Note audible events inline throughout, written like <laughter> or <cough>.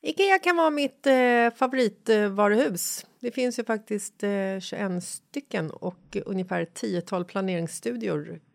Ikea kan vara mitt eh, favoritvaruhus. det finns ju faktiskt eh, 21 stycken och ungefär 10-tal planeringsstudior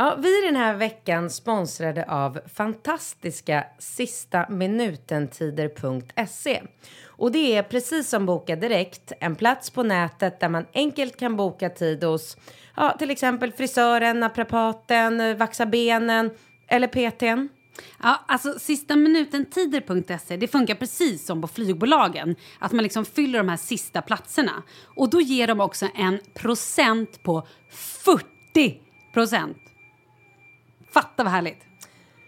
Ja, vi är den här veckan sponsrade av fantastiska sista Och det är precis som Boka Direkt, en plats på nätet där man enkelt kan boka tid hos ja, till exempel frisören, naprapaten, vaxa benen eller PTn. Ja, alltså sista minuten-tider.se, det funkar precis som på flygbolagen. Att man liksom fyller de här sista platserna. Och då ger de också en procent på 40 procent. Fatta vad härligt.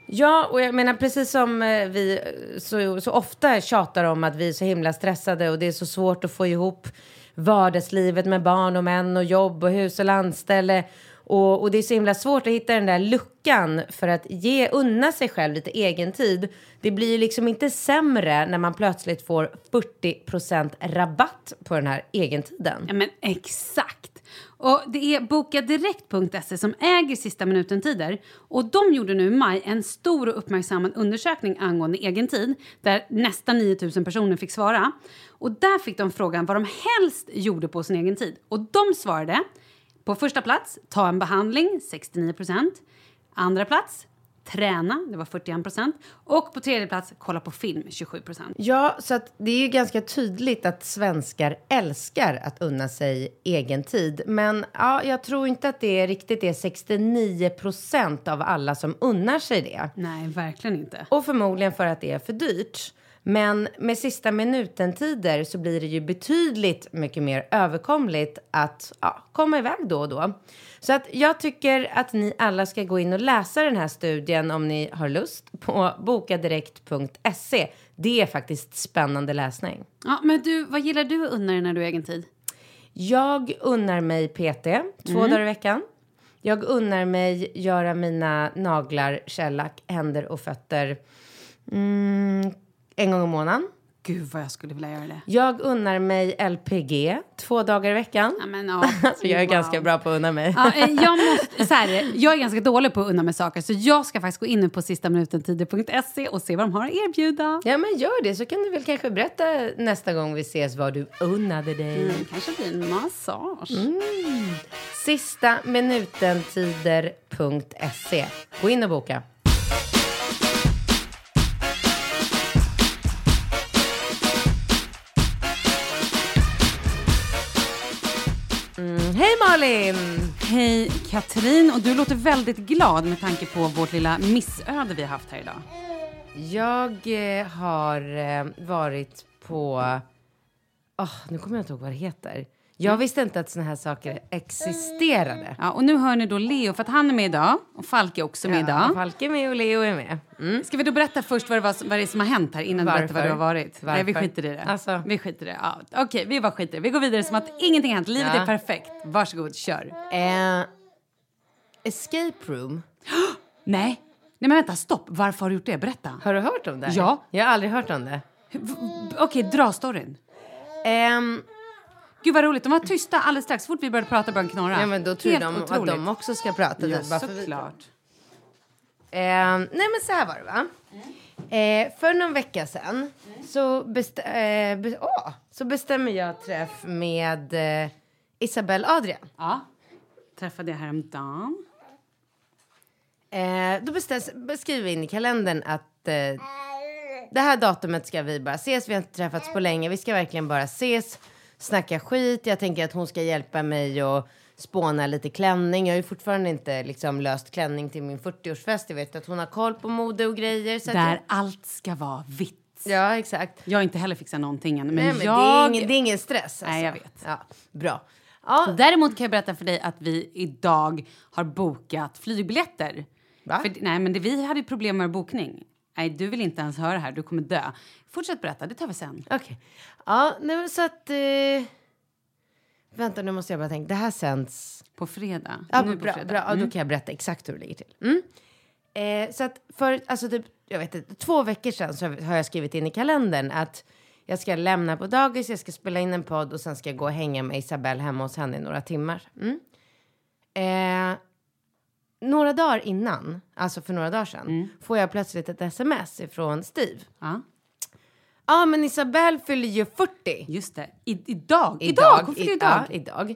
Ja, och jag menar precis som eh, vi eh, så, så ofta tjatar om att vi är så himla stressade och det är så svårt att få ihop vardagslivet med barn och män och jobb och hus och landställe. Och, och det är så himla svårt att hitta den där luckan för att ge, unna sig själv lite egen tid. Det blir ju liksom inte sämre när man plötsligt får 40% rabatt på den här egentiden. Ja, men exakt. Och det är bokadirekt.se som äger sista minuten-tider. Och de gjorde nu i maj en stor och uppmärksammad undersökning angående egentid där nästan 9000 personer fick svara. Och där fick de frågan vad de helst gjorde på sin egen tid. Och de svarade på första plats, ta en behandling, 69% Andra plats, träna, det var 41% Och på tredje plats, kolla på film, 27% Ja, så att det är ju ganska tydligt att svenskar älskar att unna sig egen tid. Men ja, jag tror inte att det är riktigt är 69 procent av alla som unnar sig det. Nej, verkligen inte. Och förmodligen för att det är för dyrt. Men med sista minuten-tider så blir det ju betydligt mycket mer överkomligt att ja, komma iväg då och då. Så att jag tycker att ni alla ska gå in och läsa den här studien om ni har lust på bokadirekt.se. Det är faktiskt spännande läsning. Ja, men du, vad gillar du att unna dig när du har egen tid? Jag unnar mig PT två dagar i veckan. Jag unnar mig göra mina naglar, shellack, händer och fötter mm, en gång i månaden. Gud vad jag skulle vilja göra det. Jag unnar mig LPG två dagar i veckan. Ja, men, ja. <laughs> Jag är Wow. ganska bra på att unna mig. Ja, eh, jag, <laughs> måste, så här, jag är ganska dålig på att unna mig saker så jag ska faktiskt gå in på sistaminutentider.se och se vad de har att erbjuda. Ja, men gör det så kan du väl kanske berätta nästa gång vi ses vad du unnade dig. Mm, kanske blir en massage. Sista minuten-tider.se. Gå in och boka. Malin! Hej Katrin, och du låter väldigt glad med tanke på vårt lilla missöde vi har haft här idag. Jag eh, har eh, varit på... Åh, nu kommer jag inte ihåg vad det heter. Jag visste inte att såna här saker existerade. Ja, och nu hör ni då Leo, för att han är med idag och Falk är också med Ja, idag. Falke är med och Leo är med. Mm. Ska vi då berätta först vad det, var, vad det är som har hänt här innan du berättar vad Varför? du har varit? Nej, vi Varför? skiter i det. Alltså. Vi skiter i det. Ja, Okej, vi bara skiter i det. Vi går vidare som att ingenting har hänt. Livet Ja. är perfekt. Varsågod, kör. Eh, escape room. <gasps> Nej. Nej men vänta, stopp. Varför har du gjort det? Berätta. Har du hört om det? Ja. Jag har aldrig hört om det. Okej, dra storyn. Ehm, Gud vad roligt. De var tysta alldeles strax. Fort vi började prata började de knorra. ja, men då tror Helt de otroligt. att de också ska prata. Ja, såklart. Ehm, nej, men så här var det, va? Eh, för någon vecka sedan så, bestä- eh, be- åh, så bestämmer jag träff med eh, Isabelle Adrian. Ja. Träffade jag häromdagen. Eh, då bestäms, skriver vi in i kalendern att eh, det här datumet ska vi bara ses. Vi har inte träffats på länge. Vi ska verkligen bara ses, snacka skit. Jag tänker att hon ska hjälpa mig och spåna lite klänning. Jag har ju fortfarande inte liksom löst klänning till min 40-årsfest. Jag vet att hon har koll på mode och grejer. Så att Där jag, allt ska vara vitt. ja, exakt. Jag har inte heller fixat någonting än. Men, Nej, men jag... det, är ingen, det är ingen stress. Alltså. Nej, jag vet. Ja, bra. Ja, Däremot kan jag berätta för dig att vi idag har bokat flygbiljetter. Va? För, nej, men det, vi hade problem med bokning. Nej, du vill inte ens höra det här. Du kommer dö. Fortsätt berätta, det tar vi sen. Okej. Ja, nej, men så att... Eh, vänta, nu måste jag bara tänka. Det här sänds... På fredag. Ja, Nu på bra, fredag. bra. Ja, Mm. då kan jag berätta exakt hur det ligger till. Mm. Eh, så att för alltså typ, jag vet inte, två veckor sedan så har jag skrivit in i kalendern att jag ska lämna på dagis, jag ska spela in en podd och sen ska jag gå och hänga med Isabelle hemma hos henne i några timmar. Mm. Eh, några dagar innan, alltså för några dagar sedan, Mm. får jag plötsligt ett sms ifrån Steve. Ja, Ja, men Isabelle fyller ju 40. just det. I, idag. Idag! Hon fyller idag. Ja, idag.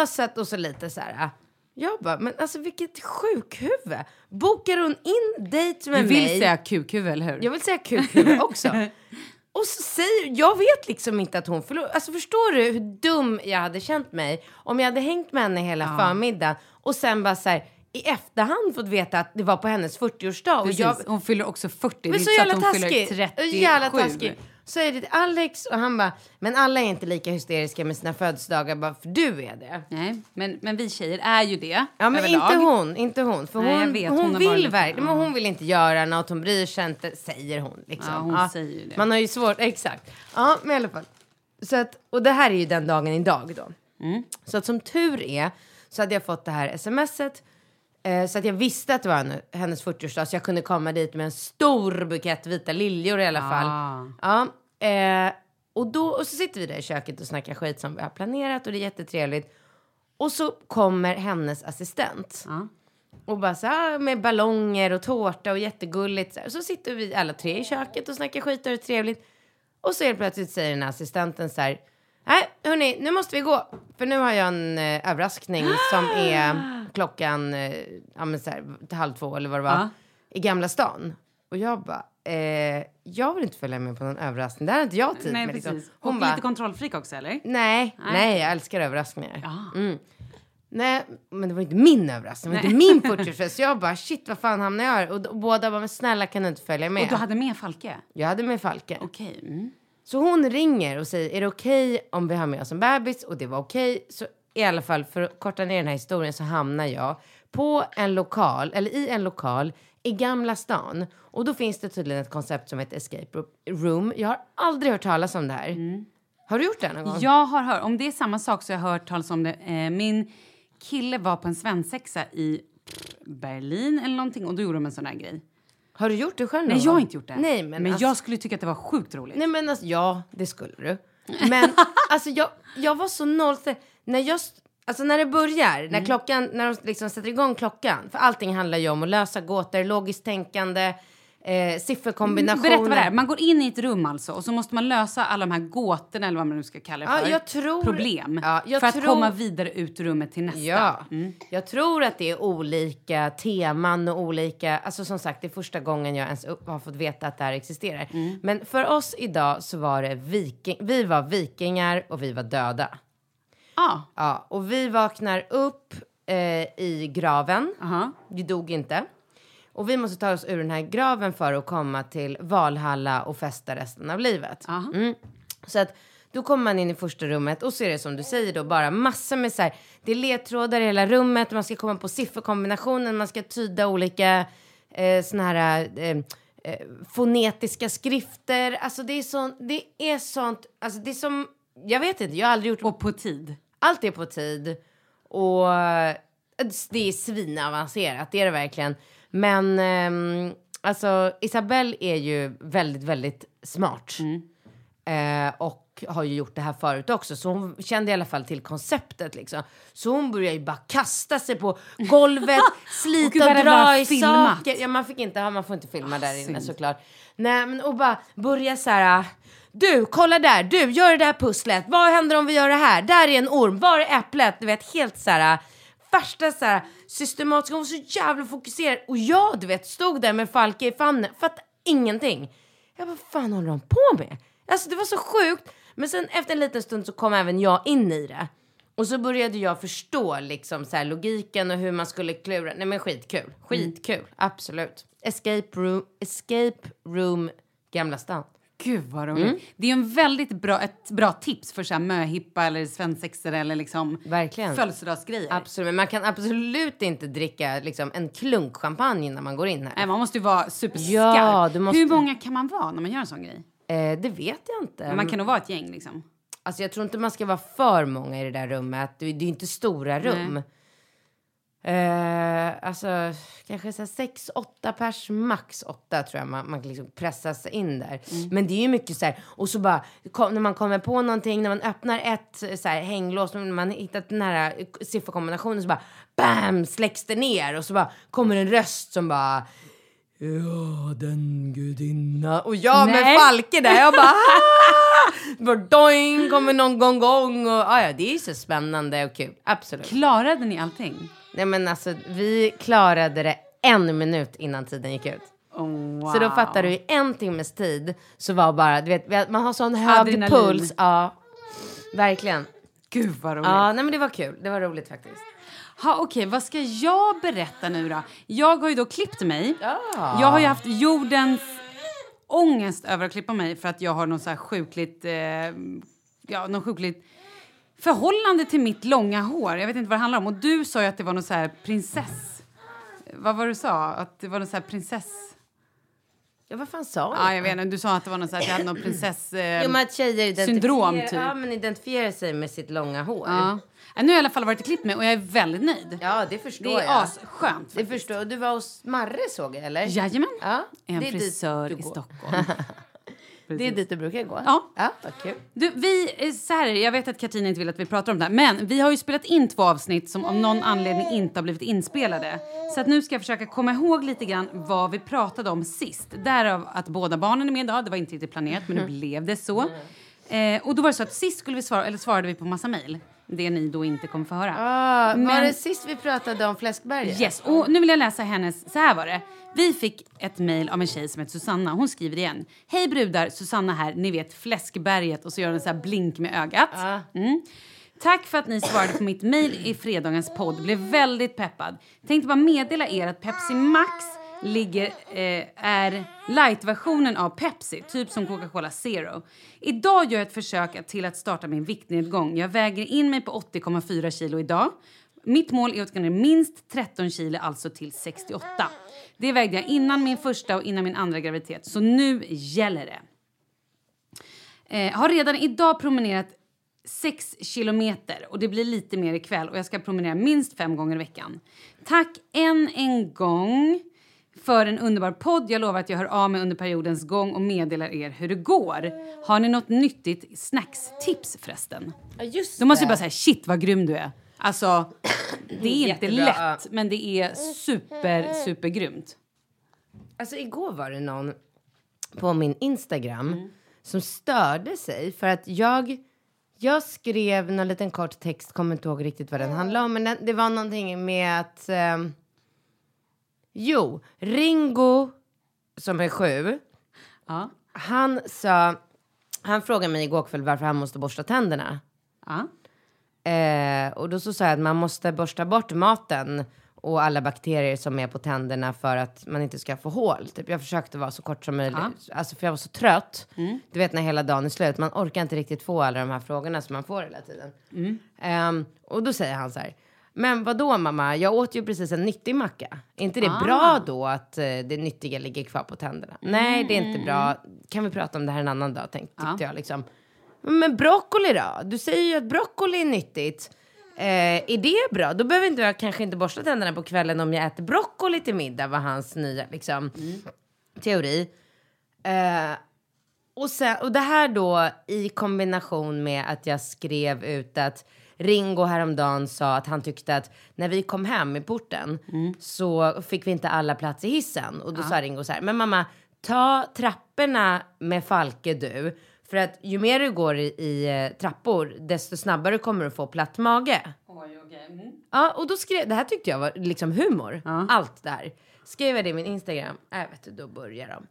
Eh, så att, och så lite så här. Jag bara, men alltså vilket sjukhuvud. Bokar hon in dejt med Du vill mig? säga kukhuvud, eller hur? Jag vill säga kukhuvud också. <laughs> Och så säger, jag vet liksom inte att hon förlorar. Alltså förstår du hur dum jag hade känt mig om jag hade hängt med henne hela förmiddagen och sen bara så här i efterhand fått veta att det var på hennes 40-årsdag. Och Precis. jag, Hon fyller också 40. det är men så inte jävla att hon taskig. fyller 37. Jävla taskig. Så är det till Alex och han bara, men alla är inte lika hysteriska med sina födelsedagar bara för du är det. Nej, men, men vi tjejer är ju det. Ja men överlag. inte hon, inte hon. För Nej, hon, vet, hon, hon vill verkligen, men ja. hon vill inte göra något, hon bryr sig inte, säger hon. Liksom. Ja, hon säger ju det. Man har ju svårt, exakt. Ja, men i alla fall. Så att, och det här är ju den dagen idag då. Mm. Så att som tur är så hade jag fått det här smset. Eh, så att jag visste att det var henne- hennes 40-årsdag så jag kunde komma dit med en stor bukett vita liljor i alla fall. Ah. Ja, eh, och, då, och så sitter vi där i köket och snackar skit som vi har planerat och det är jättetrevligt. Och så kommer hennes assistent. Ja. Och bara så här med ballonger och tårta och jättegulligt. Så, här. så sitter vi alla tre i köket och snackar skit och det är trevligt. Och så helt plötsligt säger den här assistenten så här. Nej, hörni, nu måste vi gå. För nu har jag en eh, överraskning som <gasps> är klockan eh, ja, men så här, till halv två eller vad det var. Ja. I Gamla stan. Och jag bara, eh, jag vill inte följa med på någon överraskning. Det här har inte jag tid Nej, med. precis. Liksom. Hon och bara, lite kontrollfreak också, eller? nej, Nej. nej, jag älskar överraskningar. Ja. Mm. Nej, men det var inte min överraskning. Det var inte min 40-årsfest. <laughs> Jag bara, shit, vad fan hamnar jag här? Och, d- och båda bara, men snälla kan du inte följa med? Och du hade med Falke? Jag hade med Falke. Okej. Mm. Så hon ringer och säger, är det okej om vi har med oss en bebis? Och det var okej. Så i alla fall, för att korta ner den här historien så hamnar jag på en lokal, eller i en lokal i Gamla stan. Och då finns det tydligen ett koncept som heter escape room. Jag har aldrig hört talas om det här. Har du gjort det någon gång? Jag har hört, om det är samma sak så har jag hört talas om det. Eh, min kille var på en svensexa i Berlin eller någonting och då gjorde de en sån här grej. Har du gjort det själv Nej, jag har gång? inte gjort det. Nej, men, men alltså, jag skulle tycka att det var sjukt roligt. Nej men alltså, ja, det skulle du. Men <laughs> alltså jag, jag var så noll... När jag... Alltså när det börjar, Mm. när klockan, när de liksom sätter igång klockan. För allting handlar ju om att lösa gåtor, logiskt tänkande, eh, sifferkombinationer. Berätta vad det är. Man går in i ett rum alltså och så måste man lösa alla de här gåtorna eller vad man nu ska kalla det Ja, för. jag tror- Problem. Ja, för att tror- komma vidare ut rummet till nästa. Ja, Mm. jag tror att det är olika teman och olika... Alltså som sagt, det är första gången jag ens har fått veta att det här existerar. Mm. Men för oss idag så var det viking, vi var vikingar och vi var döda. Ja. Ja, och vi vaknar upp eh, i graven. Aha. Vi dog inte. Och vi måste ta oss ur den här graven för att komma till Valhalla och festa resten av livet. Mm. Så att då kommer man in i första rummet och så är det som du säger då bara massor med så här, det är ledtrådar i hela rummet, man ska komma på sifferkombinationen, man ska tyda olika eh, såna här eh, eh, fonetiska skrifter. Alltså det är sånt, det är sånt, alltså det är som, jag vet inte, jag har aldrig gjort Och på tid. allt är på tid och eh, det är svinavancerat, det är det verkligen. Men ehm, alltså Isabelle är ju väldigt, väldigt smart. Eh, och har ju gjort det här förut också, så hon kände i alla fall till konceptet liksom. Så hon började ju bara kasta sig på golvet, <laughs> slita och dra i filmat. saker. Ja, man fick inte, man får inte filma där inne synd. såklart. Nej, men och bara börja så här. Du, kolla där, du, gör det här pusslet. Vad händer om vi gör det här? Där är en orm, var är äpplet? Du vet, helt så här värsta så här systematiska, hon var så jävla fokuserad. Och jag, du vet, stod där med Falke i famnen, fattade ingenting. Jag bara, vad fan håller de på med? Alltså det var så sjukt. Men sen efter en liten stund så kom även jag in i det. Och så började jag förstå liksom så här logiken och hur man skulle klura. Nej men skitkul. Skitkul. Absolut. Escape room, escape room Gamla stan. Gud vad roligt. Mm. Det är en väldigt bra, ett bra tips för så här möhippa eller svensexor eller liksom Verkligen. födelsedagsgrejer. Absolut. Men man kan absolut inte dricka liksom en klunk champagne innan man går in här. Nej, man måste ju vara superskarp. Ja, måste- Hur många kan man vara när man gör en sån grej? Eh, det vet jag inte. Man kan nog vara ett gäng liksom. Alltså jag tror inte man ska vara för många i det där rummet. Det, är ju inte stora rum. Eh, alltså kanske så sex, åtta pers, max åtta tror jag man, man liksom pressa sig in där. Men det är ju mycket så här, och så bara kom, när man kommer på någonting, när man öppnar ett så här hänglås, när man hittat den här eh, sifferkombinationen så bara BAM! Släcks det ner och så bara kommer en röst som bara Ja, den gudinna. Och jag med Nej. Falke där, jag bara <laughs> "Ah!" bara doing, kommer någon gång gång och ah, ja, det är ju så spännande och kul. Absolut. Klarade ni allting? Nej men alltså vi klarade det en minut innan tiden gick ut. Oh, wow. Så då fattar du i en timmes tid så var bara, du vet, man har sån hög Adrenalin. puls. Ja, verkligen. Gud vad roligt. Ja, nej men det var kul. Det var roligt faktiskt. Ha, Okej, vad ska jag berätta nu då? Jag har ju då klippt mig. Ja. Jag har ju haft jordens ångest över att klippa mig för att jag har någon så här sjukligt, eh, ja, någon sjukligt förhållande till mitt långa hår. Jag vet inte vad det handlar om. Och du sa ju att det var någon så här prinsess... Vad var det du sa? Att det var någon så här prinsess... Ja, vad fan sa Ja, jag? jag vet inte. Du sa att det var någon så här, att jag hade någon prinsess... Eh, Jo, men att tjejer identifierar, syndrom, typ. ja, men identifierar sig med sitt långa hår. ja. Ja, Nu har jag i alla fall varit och klippt mig och jag är väldigt nöjd. Ja, det förstår det är jag. asskönt. Det förstår jag. Du var hos Marre såg jag, eller? Jajamän. Ja, En det är frisör du i går. <laughs> Stockholm. Det är dit du brukar gå? Ja. Ja, kul. Du, vi, eh, så här, jag vet att Katarina inte vill att vi pratar om det här, men vi har ju spelat in två avsnitt som av någon anledning inte har blivit inspelade. Så att nu ska jag försöka komma ihåg lite grann vad vi pratade om sist. Därav att båda barnen är med idag, det var inte riktigt planerat men nu <laughs> blev det så. Eh, och då var det så att sist skulle vi svara, eller svarade vi på massa mejl. Det ni då inte kommer få höra. Ah, Var Men- det sist vi pratade om fläskberget? Yes, och nu vill jag läsa hennes, så här var det. Vi fick ett mejl av en tjej som heter Susanna. Hon skriver igen. Hej brudar, Susanna här. Ni vet fläskberget och så gör hon så här blink med ögat. Mm. Tack för att ni svarade på mitt mejl i fredagens podd. Blev väldigt peppad. Tänkte bara meddela er att Pepsi Max ligger, eh, är light-versionen av Pepsi, typ som Coca-Cola Zero. Idag gör jag ett försök att- till att starta min viktnedgång. Jag väger in mig på 80,4 kilo idag. Mitt mål är att gå ner minst 13 kilo, alltså till 68. Det vägde jag innan min första och innan min andra graviditet, så nu gäller det. Eh, har redan idag promenerat 6 kilometer och det blir lite mer ikväll och jag ska promenera minst fem gånger i veckan. Tack än en gång för en underbar podd. Jag lovar att jag hör av mig under periodens gång och meddelar er hur det går. Har ni något nyttigt snackstips förresten? Ja, just Då måste jag bara säga shit vad grym du är. Alltså, <clears throat> det är inte Jättebra. lätt men det är super, super grymt. Alltså igår var det någon på min Instagram som störde sig för att jag jag skrev någon liten kort text, kommer inte ihåg riktigt vad den handlade om, men den, det var någonting med att ehm, jo, Ringo som är sju, Ja. han sa, han frågade mig igår kväll varför han måste borsta tänderna. Ja. Eh, och då så sa jag att man måste borsta bort maten och alla bakterier som är på tänderna för att man inte ska få hål. Typ, jag försökte vara så kort som möjligt, alltså för jag var så trött. Du vet när hela dagen är slut, man orkar inte riktigt få alla de här frågorna som man får hela tiden. Ehm, och då säger han så här, men vad då mamma, jag åt ju precis en nyttig macka. Är inte det bra då att eh, det nyttiga ligger kvar på tänderna? Nej, det är inte bra. Kan vi prata om det här en annan dag, tänkte, tyckte jag liksom. Men broccoli då? Du säger ju att broccoli är nyttigt. Eh, är det bra? Då behöver inte jag kanske inte borsta tänderna på kvällen om jag äter broccoli till middag, var hans nya liksom, teori. Eh, och, sen, och det här då i kombination med att jag skrev ut att Ringo häromdagen sa att han tyckte att när vi kom hem i porten så fick vi inte alla plats i hissen. Och då sa Ringo så här, men mamma, ta trapporna med Falke du. För att ju mer du går i, i eh, trappor, desto snabbare kommer du få platt mage. Ja, och då skrev, det här tyckte jag var liksom humor. Allt där. Skrev jag det i min Instagram, äh, vet du, då börjar de.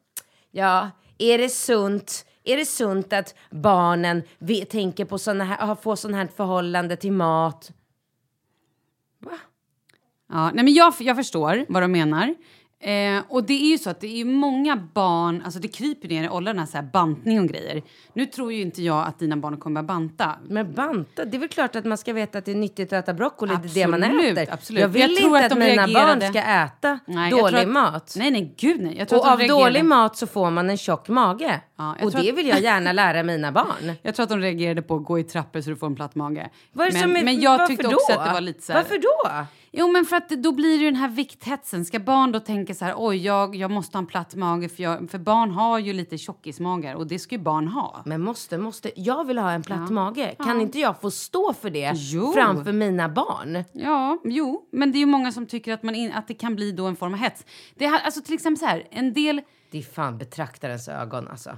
Ja, är det sunt? Är det sunt att barnen vi, tänker på såna här, får sån här förhållande till mat? Ja, nej men jag, jag förstår vad de menar. Eh, och det är ju så att det är många barn, alltså det kryper ner i åldrarna så här bantning och grejer. Nu tror ju inte jag att dina barn kommer att banta. Men banta, det är väl klart att man ska veta att det är nyttigt att äta broccoli, det är det man Absolut, äter. absolut. Jag vill Jag tror inte att att, mina reagerade- barn ska äta Nej, dålig att- mat. Nej, nej, gud nej. Jag tror Och att av de reagerade, dålig mat så får man en tjock mage. Ja, och det att- vill jag gärna lära mina barn. <laughs> Jag tror att de reagerade på att gå i trappor så du får en platt mage. Men, som men jag tyckte då? också att det var lite så här, Varför då? Jo, men för att då blir det ju den här vikthetsen. Ska barn då tänka så här, oj, jag, jag måste ha en platt mage för, jag, för barn har ju lite tjockismagar och det ska ju barn ha. Men måste, måste. Jag vill ha en platt mage. Kan inte jag få stå för det Jo. framför mina barn? Ja, jo, men det är ju många som tycker att, man in, att det kan bli då en form av hets. Det har, alltså till exempel så här, en del, Det är fan betraktarens ögon alltså.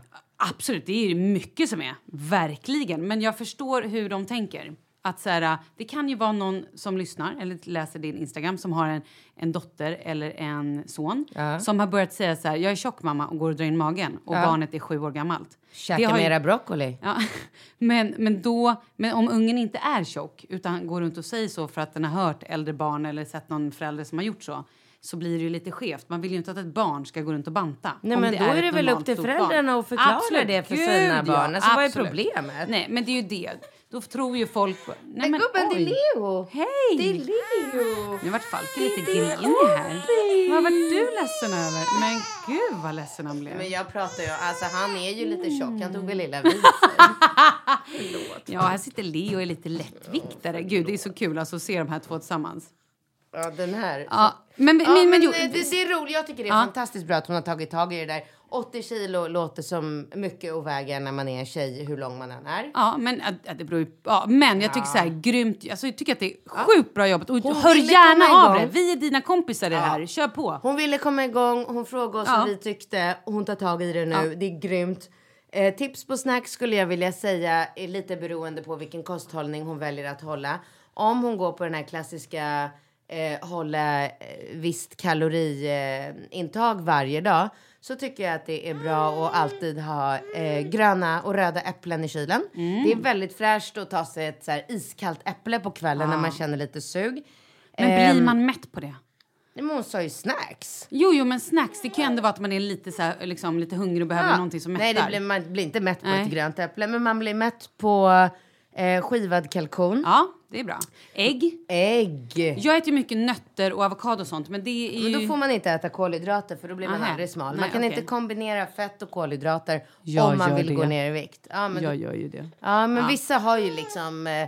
absolut, det är mycket som är, verkligen, men jag förstår hur de tänker. Att så här, det kan ju vara någon som lyssnar eller läser din Instagram som har en, en dotter eller en son som har börjat säga så här, jag är tjock mamma och går och drar in magen och barnet är sju år gammalt. Käka ju- mera broccoli. Ja, <laughs> men, men, då, men om ungen inte är tjock utan går runt och säger så för att den har hört äldre barn eller sett någon förälder som har gjort så så blir det ju lite skevt. Man vill ju inte att ett barn ska gå runt och banta. Nej, men då är ett det väl upp till föräldrarna barn. att förklara Absolut, det för gud, sina ja, barn. Alltså, vad är absolut. problemet? Nej, men det är ju det. Då tror ju folk... Nej, men, Gubben, det är. Leo! Hej! Det är Leo! Nu vart Falke lite grinig här. Vad var du ledsen över? Men gud vad ledsen han blev. Men jag pratar ju, alltså han är ju lite tjock. Han tog väl lilla vid <laughs> sig. Ja, här sitter Leo och är lite lättviktare. Gud, det är så kul alltså, att se de här två tillsammans. Ja, den här. Ja, men, Ja, men, men jo, eh, det, det är roligt. Jag tycker det är Ja. fantastiskt bra att hon har tagit tag i det där. 80 kilo låter som mycket att väga när man är en tjej, hur lång man än är. Ja, men, ja, det beror ju, ja, men jag tycker så här grymt. Alltså, jag tycker att det är sjukt bra jobbat. Och Hon hör gärna av dig. Vi är dina kompisar i det här. Kör på. Hon ville komma igång, hon frågade oss Ja. vad vi tyckte hon tar tag i det nu. Det är grymt. Eh, tips på snack skulle jag vilja säga är lite beroende på vilken kosthållning hon väljer att hålla. Om hon går på den här klassiska eh, hålla eh, visst kaloriintag varje dag så tycker jag att det är bra att alltid ha eh, gröna och röda äpplen i kylen. Mm. Det är väldigt fräscht att ta sig ett så här, iskallt äpple på kvällen när man känner lite sug. Men blir Ehm, man mätt på det? Men hon sa ju snacks. Jo, jo, men snacks, det kan ju ändå vara att man är lite, så här, liksom, lite hungrig och behöver någonting som mättar. Nej, det blir, man blir inte mätt på Nej. ett grönt äpple, men man blir mätt på Eh, skivad kalkon. Ja, det är bra. Ägg. Ägg. Jag äter ju mycket nötter och avokado och sånt, men det är ju... Men då får man inte äta kolhydrater för då blir man Aha. aldrig smal. Nej, man kan okej. inte kombinera fett och kolhydrater Jag om man gör vill det. gå ner i vikt. Ja, men, Jag gör ju det. ja, men vissa har ju liksom... Eh,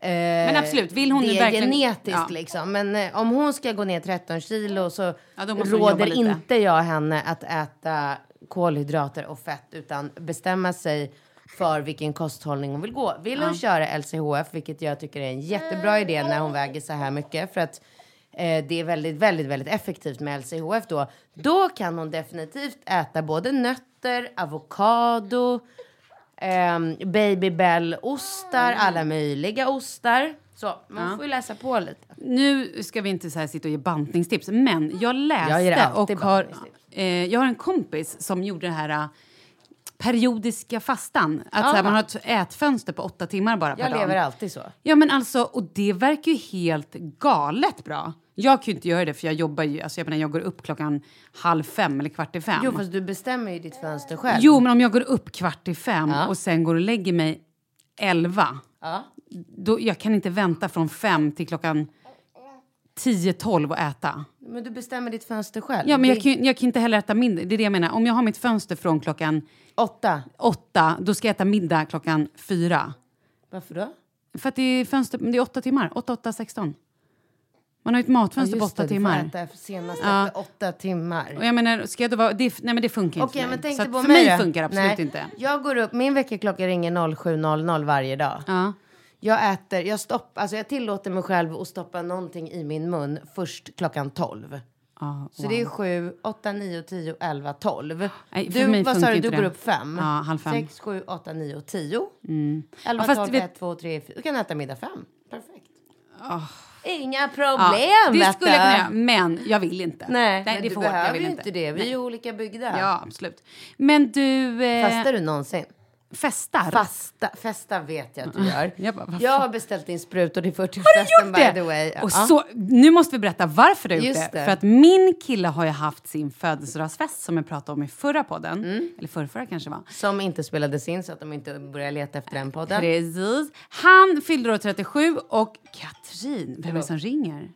men absolut, vill hon det nu är verkligen- genetiskt Ja. liksom. Men eh, om hon ska gå ner 13 kilo så Ja, då måste hon jobba råder lite. inte jag henne att äta kolhydrater och fett utan bestämma sig för vilken kosthållning hon vill gå. Vill hon köra LCHF, vilket jag tycker är en jättebra idé när hon väger så här mycket för att eh, det är väldigt, väldigt, väldigt effektivt med LCHF då. Då kan hon definitivt äta både nötter, avokado, ehm, babybell-ostar, alla möjliga ostar. Så man får ju läsa på lite. Nu ska vi inte så här sitta och ge bantningstips, men jag läste Jag och har... Eh, jag har en kompis som gjorde det här eh, periodiska fastan. Att så här, man har ett ätfönster på åtta timmar bara per Jag dag. lever alltid så. Ja men alltså, och det verkar ju helt galet bra. Jag kan ju inte göra det för jag jobbar ju, alltså jag menar jag går upp klockan halv fem eller kvart i fem. Jo, fast du bestämmer ju ditt fönster själv. Jo, men om jag går upp kvart i fem Ja. och sen går och lägger mig elva. Ja. Då, jag kan inte vänta från fem till klockan 10-12 och äta. Men du bestämmer ditt fönster själv. Ja, men jag Det- kan, jag kan inte heller äta mindre. Det är det jag menar. Om jag har mitt fönster från klockan Åtta. åtta, då ska jag äta middag klockan fyra. Varför då? För att det är, fönster, det är åtta timmar. Åtta, åtta, sexton. Man har ju ett matfönster på just åtta det, timmar. Får äta senast Ja. efter åtta timmar. Och jag menar, ska jag då vara... Det, nej men det funkar inte Okej, för mig. men tänk på för mig mig funkar det absolut Nej, inte. Jag går upp, min väckarklocka ringer 07.00 varje dag. Ja. Jag äter, jag stopp, alltså jag tillåter mig själv att stoppa någonting i min mun först klockan 12. Ja, Så det är 7, 8, 9, 10, 11, 12. Nej, du, vad sa du, du det. går upp 5? Ja, halv fem. 6, 7, 8, 9, 10. Mm. 11, Ja, fast 12, du vet- 1, 2, 3, 4. Du kan äta middag 5. Perfekt. Inga Ja, problem, det vet skulle jag kunna göra, men jag vill inte. Nej, Nej det är du behöver ju inte. det. Vi är Nej. ju olika byggda. Ja, absolut. Men du... Eh, Fastar du någonsin? Festar? Fasta, festa vet jag att du gör. Jag bara, jag har beställt din sprutor till Har 40-årsfesten du gjort by the way. det? Och Ja. så, nu måste vi berätta varför du har gjort det. det. För att min kille har ju haft sin födelsedagsfest som jag pratade om i förra podden. Mm. Eller förrförra kanske var. Som inte spelades in så att de inte börjar leta efter den podden. Precis. Han fyllde år 37 och Katrin, vem är det som ringer?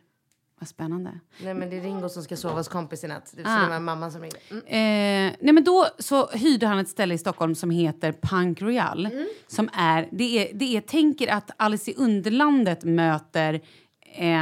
Vad spännande. Nej men det är Ringo som ska sova hos kompis i natt. Det Ah. var mamman som ringde. Mm. Eh, nej men då så hyrde han ett ställe i Stockholm som heter Punk Royal. Mm. Som är, det är, det är, tänker att Alice i Underlandet möter eh,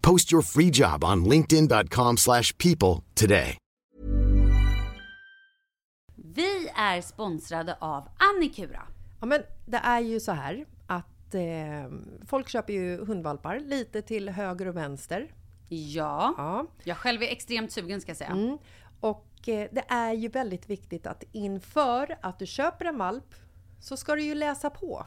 Post your free job on linkedin.com/people slash people today. Vi är sponsrade av Annikura. Ja, men det är ju så här att eh, folk köper ju hundvalpar lite till höger och vänster. Ja. Ja. Jag själv är extremt sugen ska jag säga. Mm. Och eh, det är ju väldigt viktigt att inför att du köper en valp så ska du ju läsa på.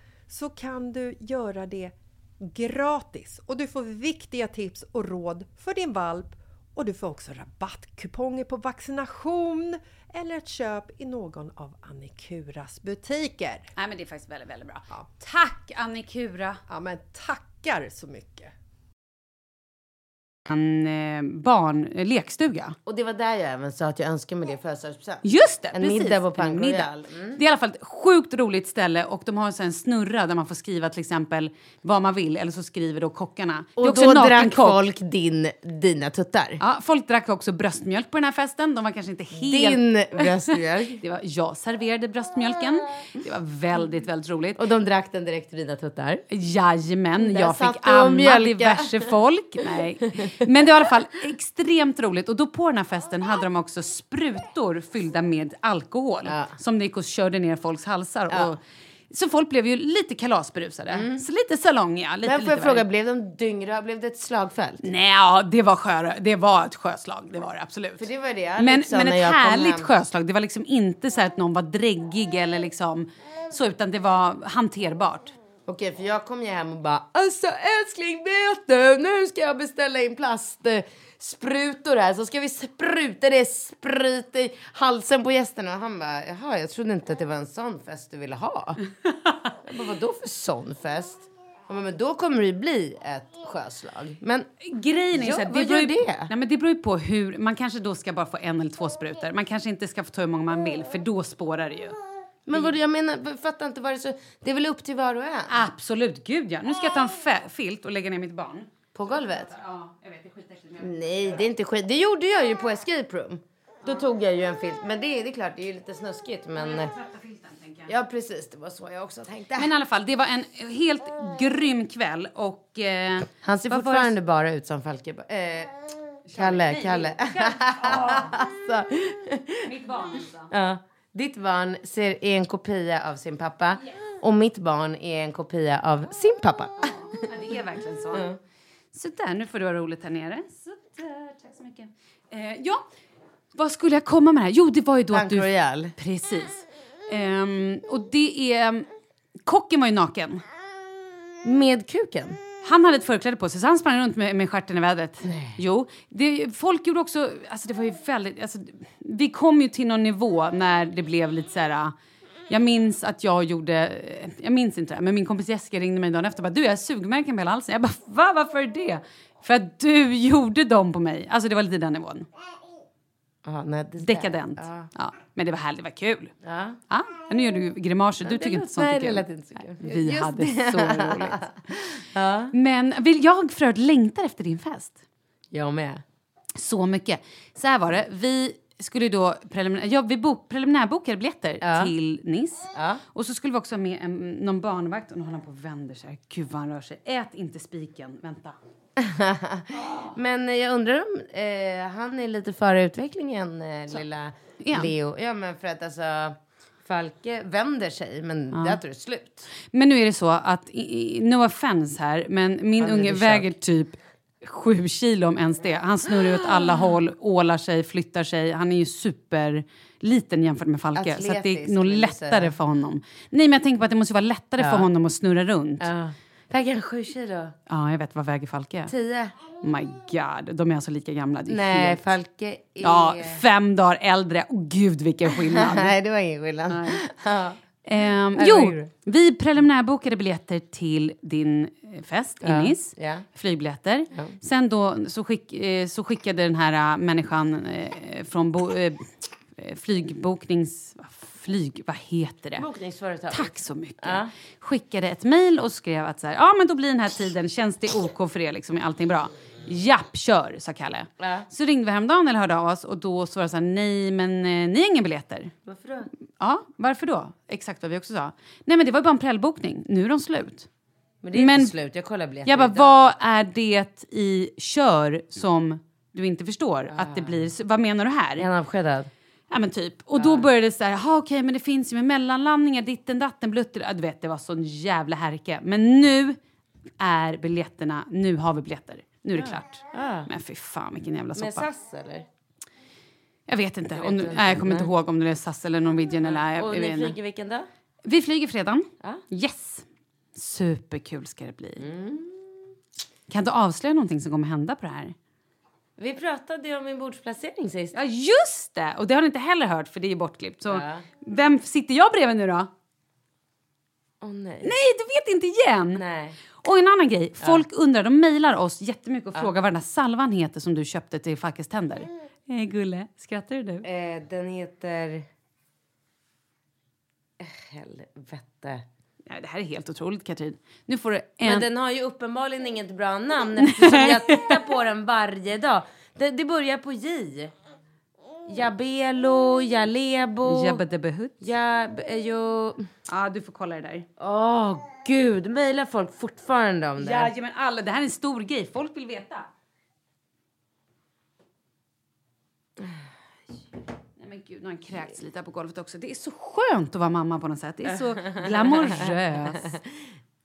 så kan du göra det gratis och du får viktiga tips och råd för din valp och du får också rabattkuponger på vaccination eller ett köp i någon av Annikuras butiker. Nej men det är faktiskt väldigt, väldigt bra. Ja. Tack Annikura! Ja men tackar så mycket! En eh, barn, eh, lekstuga. Och det var där jag även sa att jag önskar mig det i födelsedagspresent. Just det! En precis. middag på En middag. Royal. Mm. Det är i alla fall ett sjukt roligt ställe och de har en sån här snurra där man får skriva till exempel vad man vill eller så skriver då kockarna. det är Och också då naken drack kock. folk din, dina tuttar. Ja, folk drack också bröstmjölk på den här festen. De var kanske inte helt... Din bröstmjölk. <laughs> Det var, jag serverade bröstmjölken. Det var väldigt, väldigt roligt. Och de drack den direkt ur dina tuttar. Jajamän, jag fick satt du och amma mjölka. diverse folk. Nej. Men det var i alla fall extremt roligt. Och då på den här festen hade de också sprutor fyllda med alkohol. Ja. Som de gick och körde ner folks halsar. Ja. Och, så folk blev ju lite kalasberusade. Så lite salongiga. Lite, Men får jag fråga, blev de dyngra? Blev det ett slagfält? Nej, ja, det var, sjö, det var ett sjöslag. Det var det absolut. För det var det Men, liksom men ett jag härligt sjöslag. Det var liksom inte så att någon var dräggig eller liksom så, utan det var hanterbart. Okej, för jag kom ju hem och bara alltså älskling vet du, nu ska jag beställa in plastsprutor här så ska vi spruta det sprit i halsen på gästerna. Och han bara jaha, jag trodde inte att det var en sån fest du ville ha. <laughs> jag bara vadå för sån fest? Bara, men då kommer det bli ett sjöslag. Men Grejen är Ja, så här, det beror, ju, det? Nej, men det beror ju på hur... Man kanske då ska bara få en eller två sprutor. Man kanske inte ska få ta hur många man vill, för då spårar det ju. Men vad, jag menar, fattar inte vad det är så... Det är väl upp till var och en? Absolut, gud ja. Nu ska jag ta en fe- filt och lägga ner mitt barn. På golvet? Ja, jag vet, det är skitäckligt. Nej, det är inte skit. Det gjorde jag ju på Escape Room. Då tog jag ju en filt. Men det, det är klart, det är ju lite snuskigt. Men ja, precis. Det var så jag också tänkte. Men i alla fall, det var en helt grym kväll och... Eh, Han ser vad var fortfarande bara ut som Falke. Eh, Kalle, Kalle. <laughs> alltså, Mitt barn alltså. ja. Ditt barn ser, är en kopia av sin pappa. Och mitt barn är en kopia av sin pappa. Ja, det är verkligen så. Så där, nu får du ha roligt här nere. Så där, tack så mycket. Eh, ja, vad skulle jag komma med här? Jo, det var ju då att Punk du... Royal. Precis. Ehm, och det är... Kocken var ju naken. Med kuken. Han hade ett förkläde på sig så han sprang runt med, med stjärten i vädret. Jo, det, folk gjorde också, alltså det var ju väldigt, alltså, vi kom ju till någon nivå när det blev lite så här. Jag minns att jag gjorde, jag minns inte det, men min kompis Jessica ringde mig dagen efter och bara du jag har sugmärken på hela halsen. Jag bara va, varför det? För att du <laughs> gjorde dem på mig. Alltså det var lite den nivån. Ja, nej, det. Dekadent. Ja. Ja. Men det var härligt, det var kul. Ja. Ja, men nu gör du grimaser. Du tycker inte sånt är kul. inte så kul. Vi Just hade det. så roligt. <laughs> Men vill, jag för längtar efter din fest. Jag med. Så mycket. Så här var det. Vi skulle då preliminär, ja, vi bok, preliminärbokade biljetter Ja. till Nice. Ja. Och så skulle vi också ha med en, någon barnvakt och nu håller han på och vänder sig. Gud vad han rör sig. Ät inte spiken. Vänta. <laughs> Men jag undrar om eh, han är lite före utvecklingen, eh, lilla han? Leo. Ja, men för att alltså Falke vänder sig, men där tar det slut. Men nu är det så att, i- i- no offense här, men min Han unge väger typ sju kilo om ens det. Han snurrar åt alla <gasps> håll, ålar sig, flyttar sig. Han är ju superliten jämfört med Falke. så att det är Atletisk, nog lättare för honom. Nej, men jag tänker på att det måste vara lättare för honom att snurra runt. Ja, Ja. Väger han sju kilo? jag vet vad väger Falke. Tio? Oh my god, de är alltså lika gamla. Det är Nej, helt... Falke är... Ja, fem dagar äldre. Åh gud vilken skillnad. <laughs> Nej, det var ingen skillnad. <laughs> Ja. Ehm, jo, vi preliminärbokade biljetter till din eh, fest i Ja, Nice. ja. Flygbiljetter. Sen då så, skick, eh, så skickade den här äh, människan eh, från bo, eh, eh, flygboknings... Flyg... Vad heter det? Bokningsföretag. Tack så mycket. Ja. Skickade ett mejl och skrev att så här, ja men då blir den här tiden, känns det OK för er liksom, är allting bra? Japp, kör, sa Kalle. Ja. Så ringde vi häromdagen eller hörde av oss och då så var det så här, nej men eh, ni har inga biljetter. Varför då? Ja, varför då? Exakt vad vi också sa. Nej men det var ju bara en prellbokning, nu är de slut. Men det är Men- inte slut. Jag kollar biljetter Jag bara, idag. vad är det i kör som du inte förstår? Att det blir, så- vad menar du här? Är han avskedad? Ja men typ. Och då började det så här, okej men det finns ju med mellanlandningar, ditten datten, blutter. Ja, du vet det var sån jävla härke. Men nu är biljetterna, nu har vi biljetter. Nu är det klart. Ja. Men fy fan vilken jävla Med soppa. SAS eller? Jag vet inte. vet om, du nej, jag kommer inte ihåg om det är SAS eller Norwegian eller... Jag, Och jag vet ni flyger vilken dag? Vi flyger fredagen. Ja. Yes! Superkul ska det bli. Mm. Kan du avslöja någonting som kommer hända på det här? Vi pratade ju om min bordsplacering sist. Ja, just det! Och det har ni inte heller hört för det är bortklippt. Så Ja. vem sitter jag bredvid nu då? Åh nej. Nej, du vet inte igen! Nej. Och en annan grej. Folk undrar, de mejlar oss jättemycket och frågar vad den där salvan heter som du köpte till Falkes tänder. Eh, Gulle, skrattar du? Eh, den heter... Eh, Helvete. Ja, det här är helt otroligt, Katrin. Nu får du en... Men den har ju uppenbarligen inget bra namn eftersom jag tittar på den varje dag. Det, det börjar på J. Jabelo, Jalebo... Jabbadebbehutt. Jab... eh, Jo... Ja, du får kolla det där. Åh, gud. Mejlar folk fortfarande om det? Jajamän, alla. Det här är en stor grej. Folk vill veta. Gud, nu har han kräkts lite här på golvet också. Det är så skönt att vara mamma på något sätt. Det är så <laughs> glamoröst.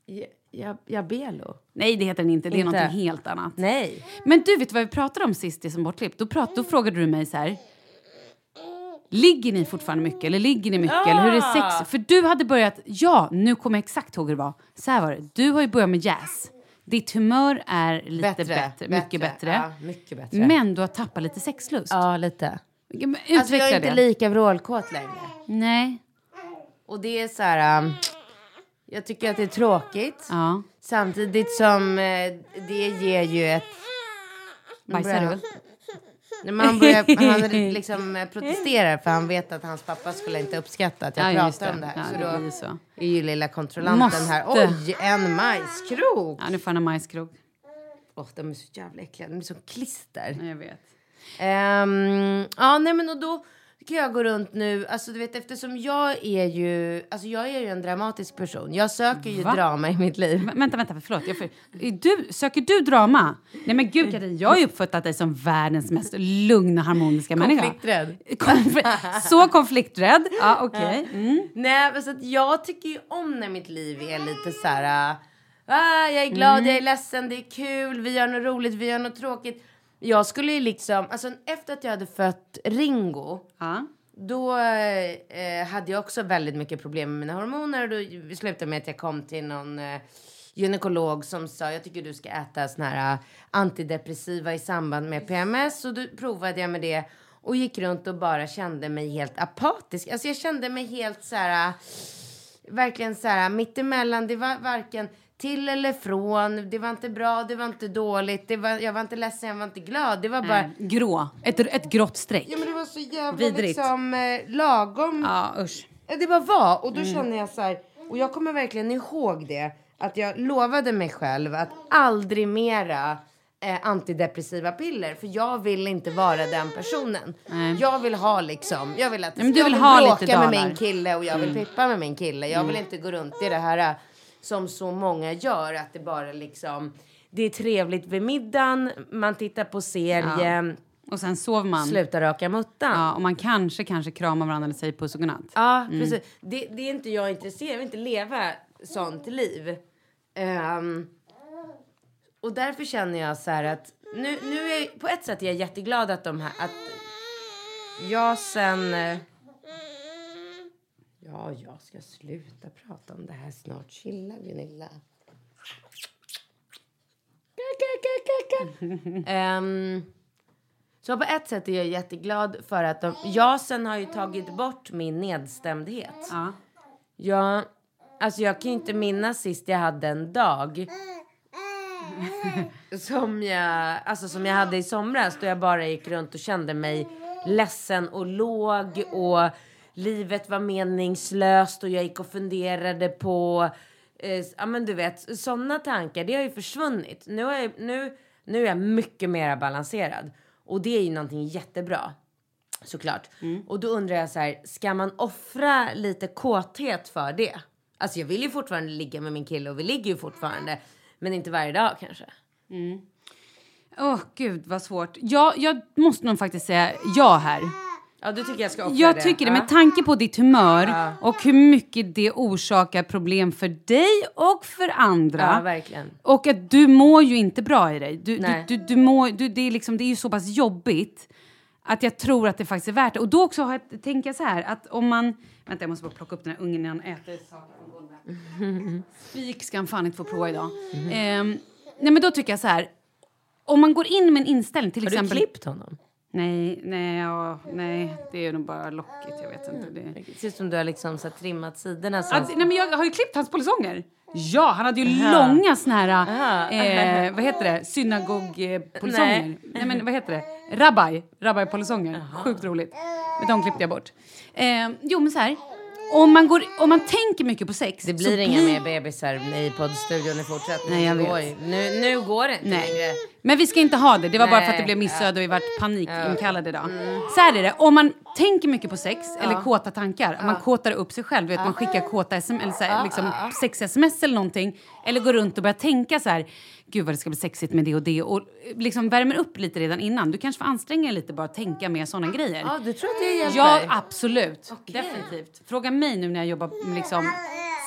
Ja, ja, Jabelo? Nej, det heter den inte. Det är Inte? någonting helt annat. Nej. Men du, vet vad vi pratade om sist i som bortklipp? Då, prat, då frågade du mig så här. Ligger ni fortfarande mycket? Eller ligger ni mycket? Eller hur är sex? För du hade börjat... Ja, nu kommer jag exakt ihåg hur det var. Så här var det. Du har ju börjat med jazz. Ditt humör är lite bättre. mycket bättre. Ja, mycket bättre. Men du har tappat lite sexlust. Ja, lite. Utveckla Alltså, jag är inte det. lika vrålkåt längre. Nej. Och det är så här... um, jag tycker att det är tråkigt. Ja. Samtidigt som eh, det ger ju ett... Bajsar du? Men han, börjar, han <laughs> liksom eh, protesterar för han vet att hans pappa skulle inte uppskatta att jag Ja, pratar om det här. Ja, så det då blir så. är ju lilla kontrollanten Måste. här. Oj, en majskrok! Ja, nu får han en majskrok. Åh, de är så jävla äckliga. De är som klister. Ja, Jag vet. Ehm, ja, nej men och då kan jag gå runt nu, alltså du vet eftersom jag är ju, alltså jag är ju en dramatisk person. Jag söker ju Va? drama i mitt liv. Men, vänta, vänta, förlåt. Jag är du, söker du drama? Nej men gud Katrin, jag har ju uppfattat dig som världens mest lugna, harmoniska människa. Konflikträdd. Konfl- så konflikträdd? Ja, okej. Mm. Nej, men så att jag tycker ju om när mitt liv är lite så här, ah, jag är glad, Mm. jag är ledsen, det är kul, vi gör något roligt, vi gör något tråkigt. Jag skulle ju liksom, alltså efter att jag hade fött Ringo, Ja. Då eh, hade jag också väldigt mycket problem med mina hormoner. Och då slutade med att jag kom till någon eh, gynekolog som sa jag tycker du ska äta såna här eh, antidepressiva i samband med PMS. Och då provade jag med det och gick runt och bara kände mig helt apatisk. Alltså jag kände mig helt så här, eh, verkligen så här mittemellan. Det var varken till eller från. Det var inte bra, det var inte dåligt. Det var, jag var inte ledsen, jag var inte glad. Det var bara... Nej, grå. Ett, ett grått streck. Ja men det var så jävla Vidrigt. liksom eh, lagom. Ja, usch. Det bara var. Och då Mm. känner jag så här. Och jag kommer verkligen ihåg det. Att jag lovade mig själv att aldrig mera eh, antidepressiva piller. För jag vill inte vara den personen. Nej. Jag vill ha liksom. Jag vill att men du jag vill vill ha bråka lite med min kille och jag vill Mm. pippa med min kille. Jag vill Mm. inte gå runt i det här eh, som så många gör. Att det bara liksom. Det är trevligt vid middagen. Man tittar på serie. Och sen sover man. Sluta raka muttan. Ja, och man kanske, kanske kramar varandra eller säger puss och godnatt. Ja, Mm. precis. Det, det är inte jag intresserad av. Jag vill inte leva sånt liv. Ehm, och därför känner jag så här att nu, nu är på ett sätt är jag jätteglad att de här att jag sen. Ja, jag ska sluta prata om det här snart. Chilla Gunilla. <laughs> Ehm, så på ett sätt är jag jätteglad för att de, Jasen har ju tagit bort min nedstämdhet. Ja. Jag, alltså jag kan ju inte minnas sist jag hade en dag som jag, alltså som jag hade i somras då jag bara gick runt och kände mig ledsen och låg och livet var meningslöst och jag gick och funderade på eh, ja men du vet sådana tankar det har ju försvunnit. Nu är jag, nu, nu är jag mycket mer balanserad och det är ju någonting jättebra såklart. Och då undrar jag så här, ska man offra lite kåthet för det? Alltså jag vill ju fortfarande ligga med min kille och vi ligger ju fortfarande. Men inte varje dag kanske. Åh, gud vad svårt. Ja, jag måste nog faktiskt säga ja här. Ja, du tycker jag ska offra Jag det? tycker det med tanke på ditt humör Ja. och hur mycket det orsakar problem för dig och för andra. Ja. Och att du mår ju inte bra i dig. Du, Nej. du, du, du mår, du, det, är liksom, det är ju så pass jobbigt att jag tror att det faktiskt är värt det. Och då också har jag, tänker jag så här att om man... Vänta, jag måste bara plocka upp den här ungen när han äter saker. <laughs> Spik ska han fan inte få prova idag. Ehm, nej men då tycker jag så här. Om man går in med en inställning till Har du exempel... klippt honom? Nej, nej, ja, nej, det är nog bara lockigt. Jag vet inte. Det... Det ser ut som du har liksom så trimmat sidorna. Så... Att, nej, men jag har ju klippt hans polisonger. Ja, han hade ju Aha. långa såna här, Aha. eh, vad heter det, synagogpolisonger. Nej. Nej. men vad heter det? Rabbi, rabbi-polisonger. Sjukt roligt. Men de klippte jag bort. Eh, jo men så här, om man, går, om man tänker mycket på sex. Det blir inga mer bebisar i poddstudion i fortsättningen. Nej, jag vet. går Nu, nu går det inte Nej. längre. Men vi ska inte ha det. Det var bara för att det Nej. blev missöde och vi vart panikinkallade idag. Mm. Så här är det. Om man tänker mycket på sex eller kåta tankar. Om man kåtar upp sig själv. Vet, Man skickar kåta sms, eller så här, liksom, sex-sms eller någonting. Eller går runt och börjar tänka så här. Gud vad det ska bli sexigt med det och det. Och liksom värmer upp lite redan innan. Du kanske får anstränga dig lite bara att tänka mer sådana grejer. Ja, du tror att det hjälper? Ja, absolut. Definitivt. Fråga mig nu när jag jobbar liksom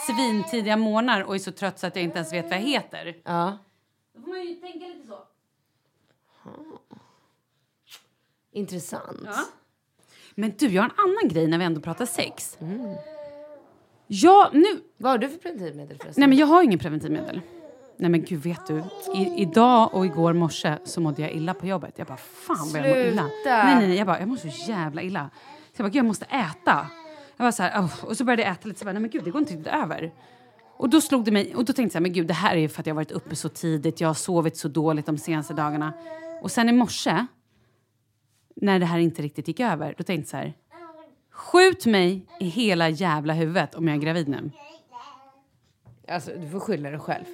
svintidiga månader och är så trött så att jag inte ens vet vad jag heter. Ja. Då får man ju tänka lite så. Intressant. Ja. Men du, jag har en annan grej när vi ändå pratar sex. Ja, nu... Vad har du för preventivmedel förresten? Nej, men jag har ingen preventivmedel. Nej men gud, vet du? I, idag och igår morse så mådde jag illa på jobbet. Jag bara, fan vad jag mår illa. Sluta. Nej, nej, nej. Jag bara, jag mår så jävla illa. Så jag bara, gud jag måste äta. Jag var så här, "Åh." och så började jag äta lite. Så bara, nej men gud, det går inte riktigt över. Och då slog det mig, och då tänkte jag så här, men gud det här är ju för att jag har varit uppe så tidigt. Jag har sovit så dåligt de senaste dagarna. Och sen i morse, när det här inte riktigt gick över, då tänkte jag så här. Skjut mig i hela jävla huvudet om jag är gravid nu. Alltså, du får skylla dig själv.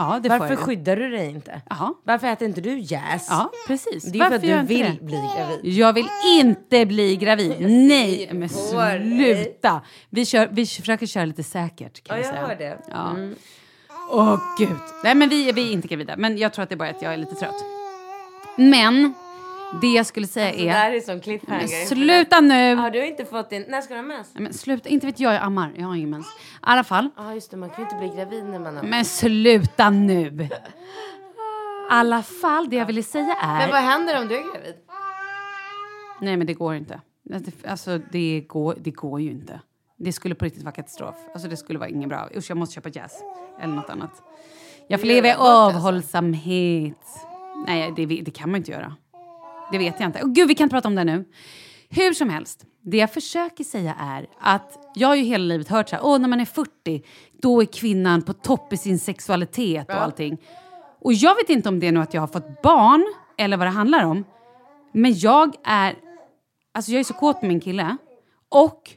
Ja, det får Varför jag ju. skyddar du dig inte? Jaha. Varför äter inte du jäs? Ja, precis. Det är för Varför att gör du jag vill det? bli gravid. Jag vill inte bli gravid. <laughs> Nej, men sluta. Vi, kör, vi försöker köra lite säkert kan Ja, jag jag hör det. Ja. Mm. Åh gud. Nej men vi, vi är inte gravida. Men jag tror att det är bara att jag är lite trött. Men det jag skulle säga Så det är... här är som cliffhanger. Sluta nu! Har du inte fått din... När ska du ha mens? Men sluta, inte vet jag, jag ammar. Jag har ingen mens. I alla fall. Ja, just det. Man kan ju inte bli gravid när man har Men sluta nu! <laughs> I alla fall, det jag ville säga är... Men vad händer om du är gravid? Nej, men det går inte. Alltså, det går, det går ju inte. Det skulle på riktigt vara katastrof. Alltså, det skulle vara inget bra. Usch, jag måste köpa jazz. Eller något annat. Jag får leva i alltså. avhållsamhet. Nej, det, det kan man inte göra. Det vet jag inte. Och gud, vi kan inte prata om det nu. Hur som helst, det jag försöker säga är att jag har ju hela livet hört så här, åh när man är 40, då är kvinnan på topp i sin sexualitet och allting. Och jag vet inte om det är nu att jag har fått barn eller vad det handlar om. Men jag är, alltså jag är så kåt med min kille. Och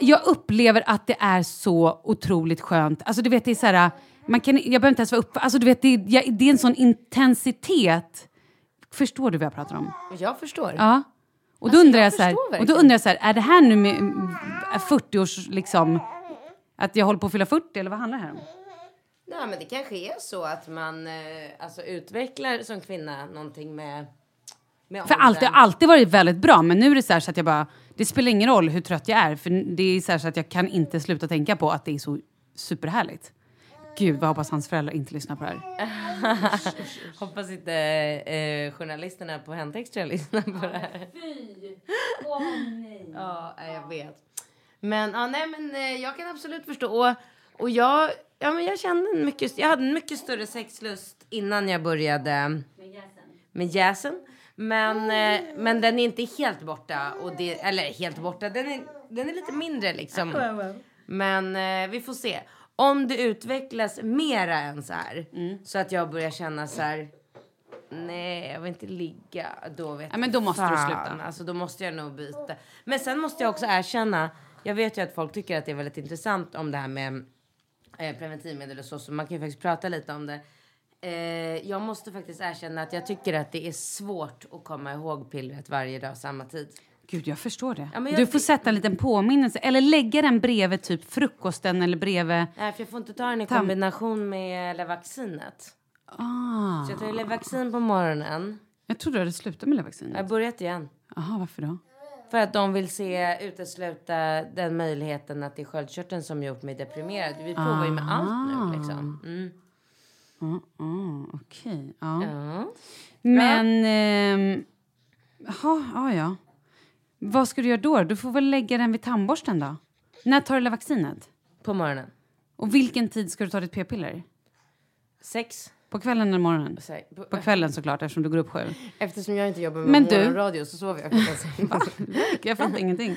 jag upplever att det är så otroligt skönt. Alltså du vet, det är så här, man kan, jag behöver inte ens vara uppe, alltså du vet, det, är- jag, det är en sån intensitet. Förstår du vad jag pratar om? Jag förstår. Ja. Och då Alltså, undrar jag jag, så här, och då undrar jag så här, är det här nu med mm, 40-års liksom, att jag håller på att fylla 40 eller vad handlar det här om? Nej, men det kanske är så att man eh, alltså, utvecklar som kvinna någonting med, med För allt, har alltid varit väldigt bra, men nu är det så, så att jag bara... Det spelar ingen roll hur trött jag är, för det är så, så att jag kan inte sluta tänka på att det är så superhärligt. Gud, vad hoppas hans föräldrar inte lyssnar på det här. <laughs> Hoppas inte eh, journalisterna på Hentextra lyssnar på det här. Ja, nej, jag vet. Men, ja, nej, men eh, jag kan absolut förstå. Och, och jag, ja, men jag kände en mycket, jag hade en mycket större sexlust innan jag började med jäsen. Men, eh, men den är inte helt borta. Och det, eller helt borta, den är, den är lite mindre liksom. Men eh, vi får se. Om det utvecklas mera än så här. Så att jag börjar känna så här. Nej, jag vill inte ligga. Då vet Ja, men då måste du fan. sluta. Alltså, då måste jag nog byta. Men sen måste jag också erkänna. Jag vet ju att folk tycker att det är väldigt intressant om det här med eh, preventivmedel och så. Så man kan ju faktiskt prata lite om det. Eh, jag måste faktiskt erkänna att jag tycker att det är svårt att komma ihåg pillret varje dag samma tid. Gud, jag förstår det. Ja, jag du får sätta en liten påminnelse, eller lägga den bredvid typ frukosten eller bredvid... Nej, för jag får inte ta den i kombination med vaccinet. Ah, Så jag tar vaccin på morgonen. jag trodde du hade slutat med Jag har börjat igen. Jaha, varför då? För att de vill se utesluta den möjligheten att det är sköldkörteln som gjort mig deprimerad. Vi provar ju med allt nu liksom. Mm. Ah, ah, Okej, ja. Ja. Men... ehm, Jaha, ja, ja. Vad ska du göra då? Du får väl lägga den vid tandborsten då? När tar du det vaccinet? På morgonen. Och vilken tid ska du ta ditt p-piller? Sex. På kvällen eller morgonen? Här, på- På kvällen såklart, eftersom du går upp sju. Eftersom jag inte jobbar med Men du- morgonradio så sover jag klockan sex. <laughs> Jag fattar ingenting.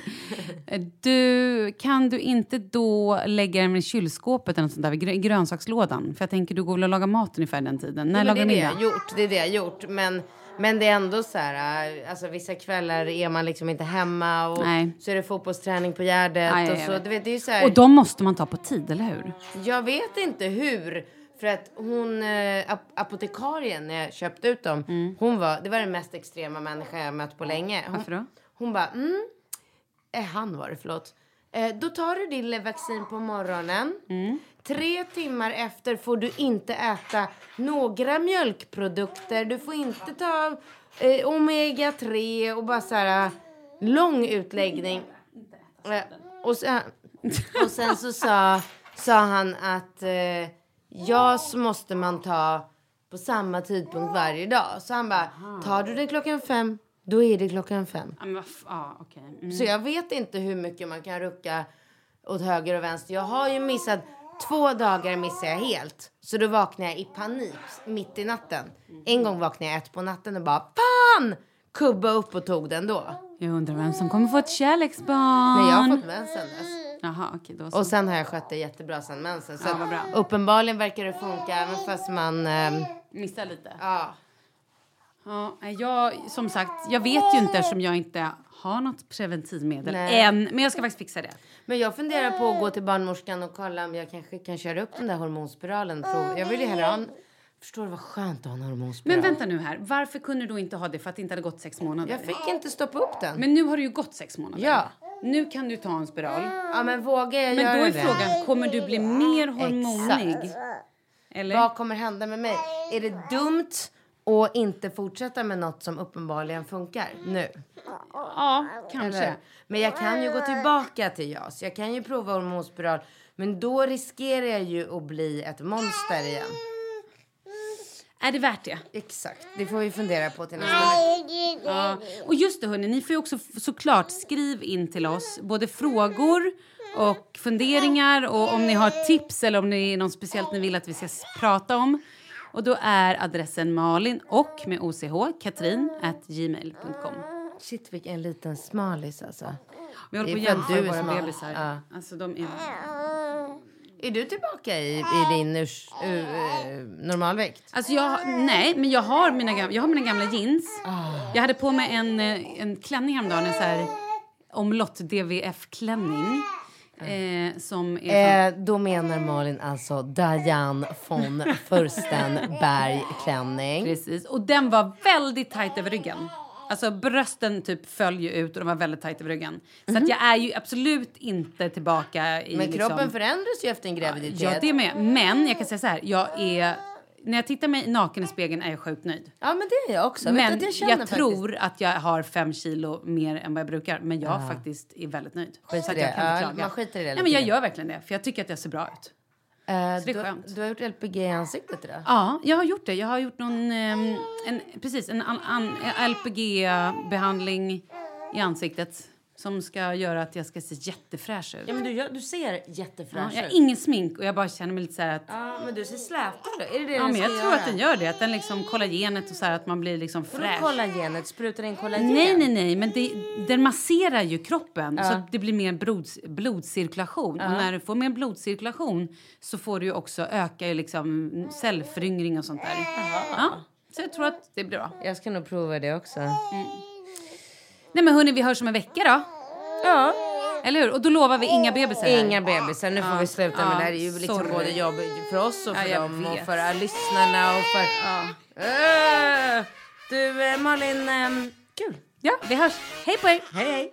Du, kan du inte då lägga den i kylskåpet eller något sånt där, vid grö- grönsakslådan? För jag tänker, du går väl och lagar mat ungefär den tiden. När det lagar är du det jag gjort. Det är det jag gjort. Men, men det är ändå så här, äh, alltså vissa kvällar är man liksom inte hemma och Nej. så är det fotbollsträning på Gärdet jag och så. vet. Du vet, det är ju så här, Och de måste man ta på tid, eller hur? Jag vet inte hur. För att hon, ap- apotekarien när jag köpte ut dem, hon var, det var den mest extrema människa jag mött på länge. Hon, Varför då? Hon bara, mm, eh, han var det, förlåt. Eh, då tar du din vaccin på morgonen. Tre timmar efter får du inte äta några mjölkprodukter. Du får inte ta eh, omega 3 och bara så här lång utläggning. Eh, och, sen, och sen så sa, sa han att eh, JAS måste man ta på samma tidpunkt varje dag. Så han bara, tar du det klockan fem, då är det klockan fem. Ja, men ja, okej. Mm. Så jag vet inte hur mycket man kan rucka åt höger och vänster. Jag har ju missat två dagar missade jag helt. Så då vaknade jag i panik mitt i natten. En gång vaknade jag ett på natten och bara fan! Kubba upp och tog den då. Jag undrar vem som kommer få ett kärleksbarn. Nej, jag har fått mens sen dess. Jaha, okej. då så. Och sen har jag skött det jättebra sen mensen. Så Ja, uppenbarligen verkar det funka även fast man... ehm, Missa lite. ja. Ja, jag, som sagt, jag vet ju inte eftersom jag inte har något preventivmedel Nej. än. Men jag ska faktiskt fixa det. Men jag funderar på att gå till barnmorskan och kolla om jag kanske kan köra upp den där hormonspiralen. Prov. Jag vill ju hellre ha en... Förstår du vad skönt att ha en hormonspiral? Men vänta nu här. Varför kunde du inte ha det för att det inte hade gått sex månader? Jag fick inte stoppa upp den. Men nu har det ju gått sex månader. Ja. Nu kan du ta en spiral. Ja, men vågar jag Men göra då är det? frågan, kommer du bli mer hormonig? Exakt. Eller? Vad kommer hända med mig? Är det dumt att inte fortsätta med något som uppenbarligen funkar nu? Ja, kanske. Eller? Men jag kan ju gå tillbaka till JAS. Jag kan ju prova hormonspiral. Men då riskerar jag ju att bli ett monster igen. Är det värt det? Exakt. Det får vi fundera på till nästa vecka. Ja. Och just det hörni, ni får ju också såklart skriv in till oss både frågor och funderingar och om ni har tips eller om det är något speciellt ni vill att vi ska prata om. Och då är adressen malin och med OCH, katrin, at gmail.com. Shit, vilken liten smalis alltså. Vi håller på är att jämföra våra smal. bebisar. Ja. Alltså, de är... Är du tillbaka i, i din urs, uh, uh, normalvikt? Alltså jag, nej, men jag har mina, gam- jag har mina gamla jeans. Ah. Jag hade på mig en, eh, en klänning häromdagen, en så här omlott DVF-klänning. Eh, som är Eh, då menar Malin alltså Diane von Furstenberg klänning. Precis. Och den var väldigt tajt över ryggen. Alltså brösten typ föll ju ut och de var väldigt tajt över ryggen. Så att jag är ju absolut inte tillbaka i Men liksom... kroppen förändras ju efter en graviditet. Ja, det med. Men jag kan säga så här, jag är... När jag tittar mig naken i spegeln är jag sjukt nöjd. Ja, men det är jag också. Men jag jag, faktiskt- tror att jag har fem kilo mer än vad jag brukar. Men jag faktiskt är väldigt nöjd. Skit så att jag det. kan Ja, klaga. man skiter i det Nej, men jag gör verkligen det. För jag tycker att jag ser bra ut. Det är du, du har gjort LPG i ansiktet idag? Ja, jag har gjort det. Jag har gjort någon, ehm, en, precis, en an, an, LPG-behandling i ansiktet som ska göra att jag ska se jättefräsch ut. Ja, men du, du ser Ja, jättefräsch jag har ut. ingen smink och jag bara känner mig lite så här att... Ja, men du ser slätare ut. Är det det Ja, den men jag tror göra? att den gör det. Att den liksom kollagenet och så här att man blir liksom Vadå fräsch. kollagenet? Sprutar in kollagen? Nej, nej, nej, men det, den masserar ju kroppen så att det blir mer blods, blodcirkulation. Och när du får mer blodcirkulation så får du också öka liksom cellföryngring och sånt där. Ja, så jag tror att det blir bra. Jag ska nog prova det också. Nej men hörni, vi hörs om en vecka då. Ja. Eller hur? Och då lovar vi inga bebisar här. Inga bebisar. Nu får vi sluta med det här. Det är ju liksom sorry. både jobb för oss och för jag dem och vet. för uh, lyssnarna och för... Äh. Du, eh, Malin, ehm, kul. ja, vi hörs. Hej på er! Hej, hej.